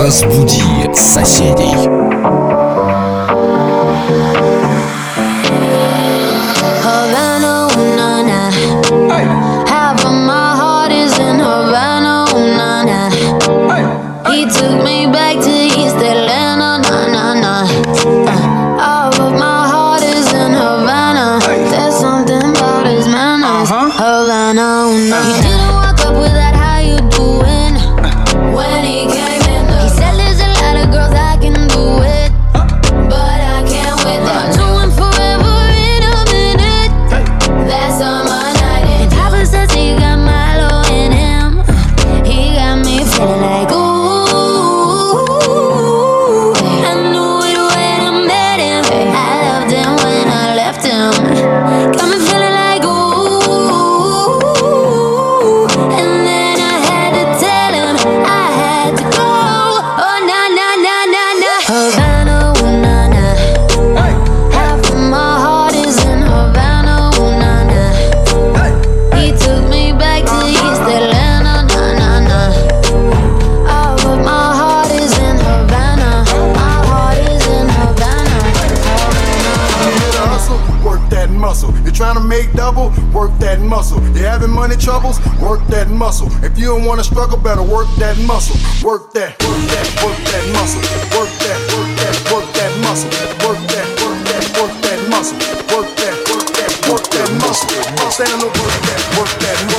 Разбуди соседей. wanna make double, work that muscle. You having money troubles? Work that muscle. If you don't wanna struggle, better work that muscle. Work that, work that, work that muscle. Work that, work that, work that muscle. Work that, work that, work that muscle. Work that, work that, work that muscle. Stand up, work that, work that muscle.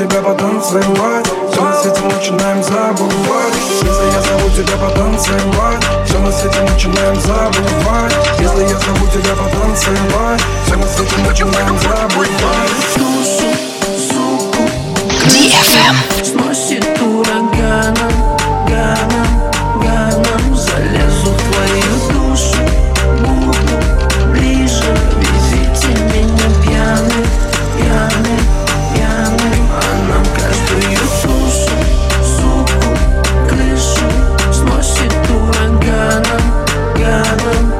тебя потанцевать Все на свете начинаем забывать. Если я зову тебя потанцевать Все на свете начинаем забывать. Если я зову тебя потанцевать Все на свете начинаем забывать. DFM heaven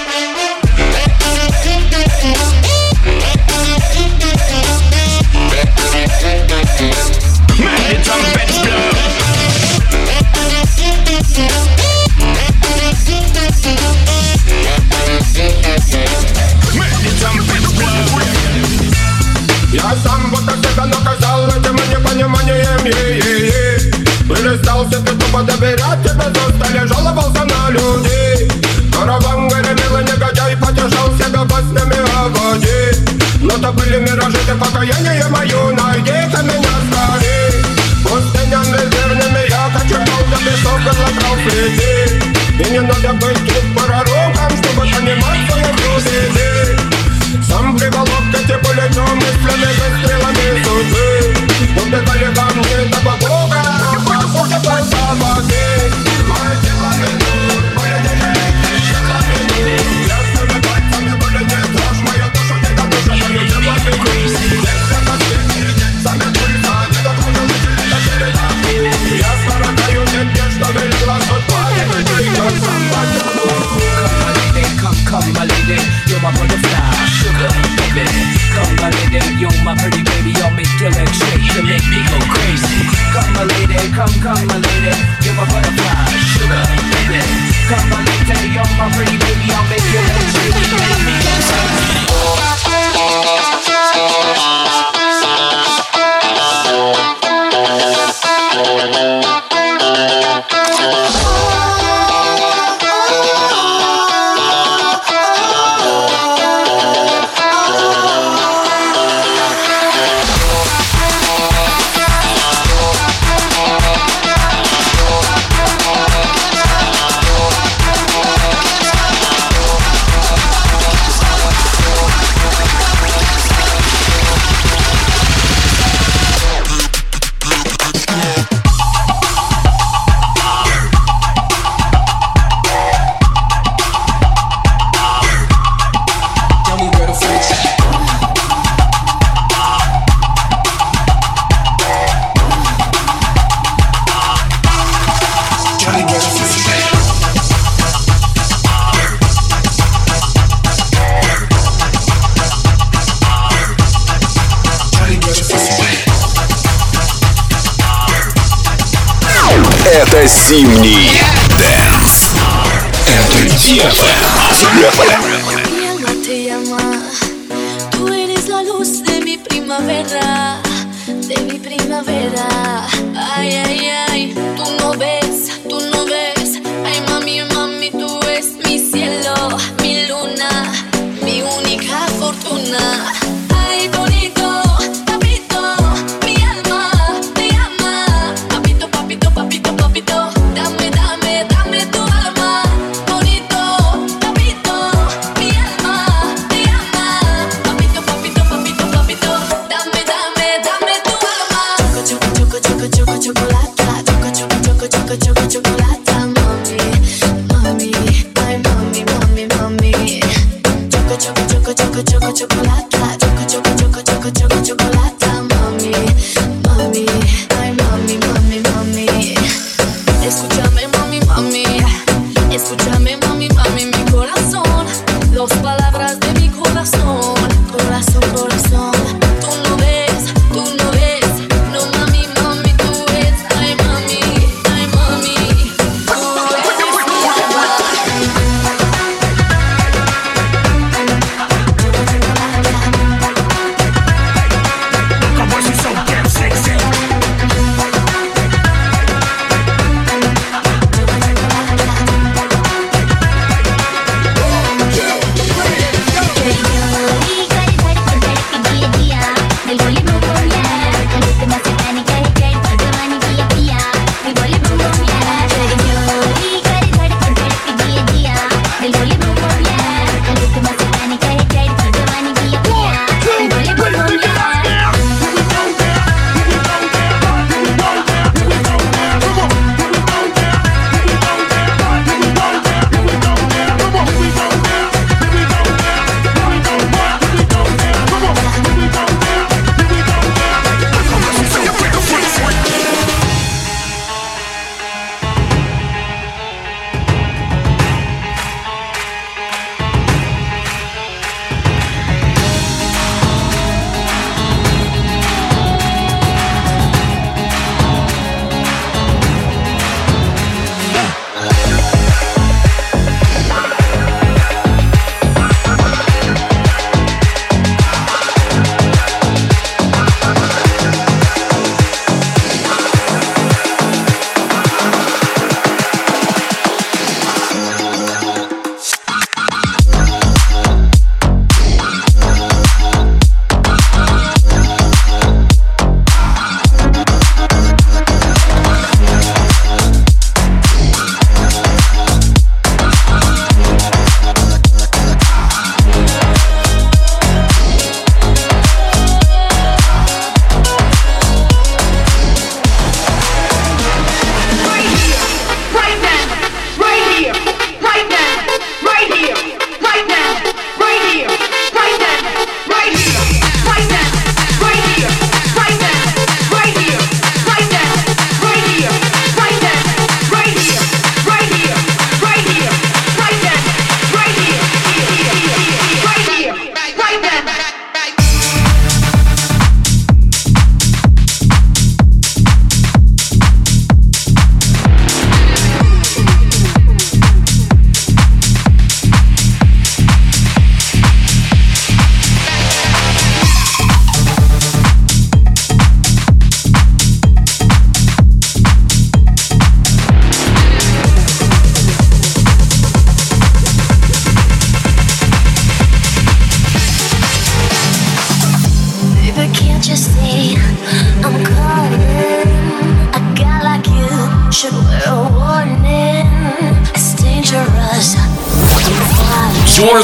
Mi alma te llama, tú eres la luz de mi primavera, de mi primavera. Ay, ay, ay, tú no ves, tú no ves. Ay, mami, mami, tú es mi cielo, mi luna, mi única fortuna.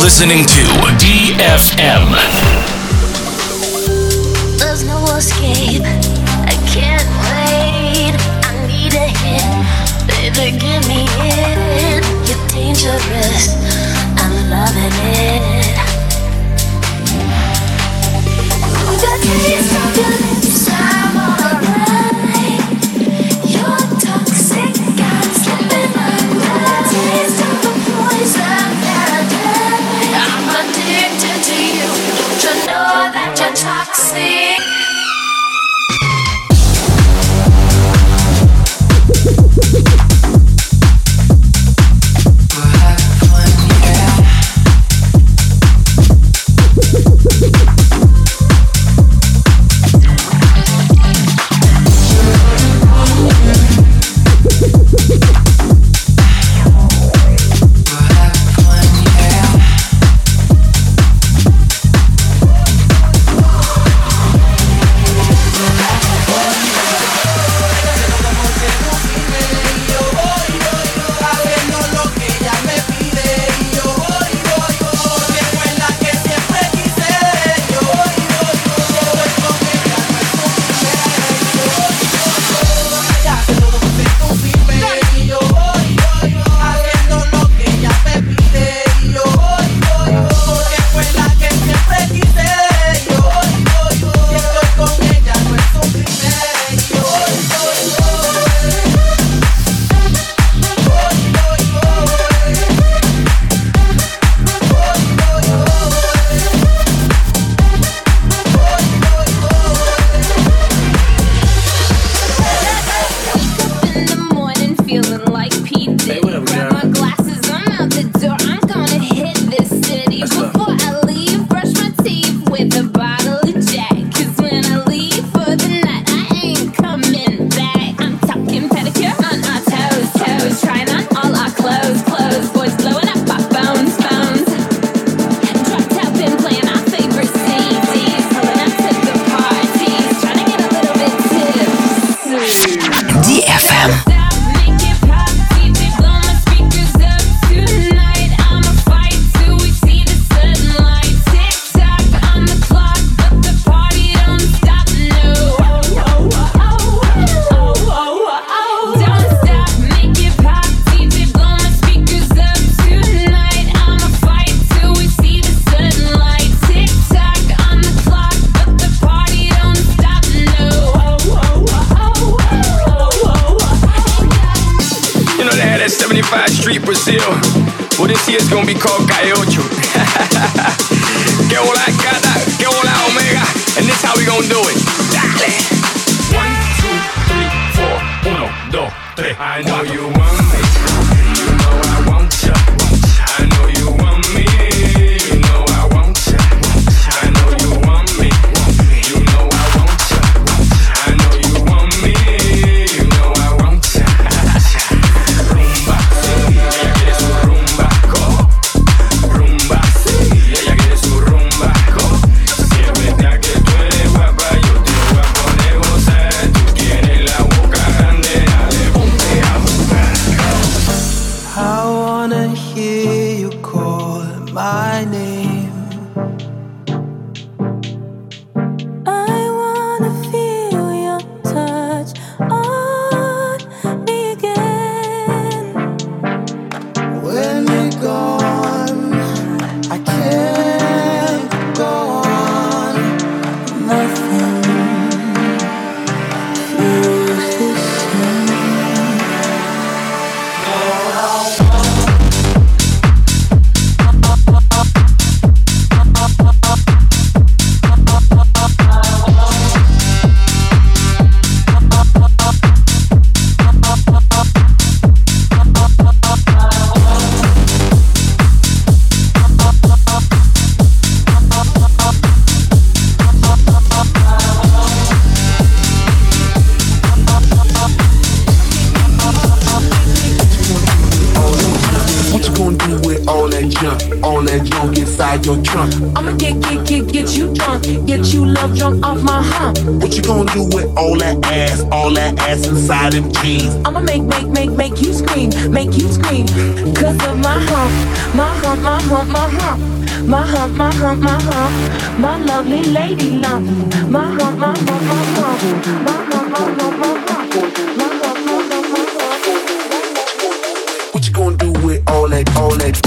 listening to DFM. There's no escape. I can't wait. I need a hit. Baby, give me it. You're dangerous. I'm loving it. Inside your trunk. I'ma get, get, get, get you drunk. Get you love drunk off my hump. What you gonna do with all that ass, all that ass inside them jeans? I'ma make, make, make, make you scream, make you scream. Cause of my hump, my hump, my hump, my hump. My hump, my hump, my hump. My lovely lady lump. My hump, my hump, my hump. My hump, my hump, my hump. My hump, my hump, my hump. What you gonna do with all that, all that?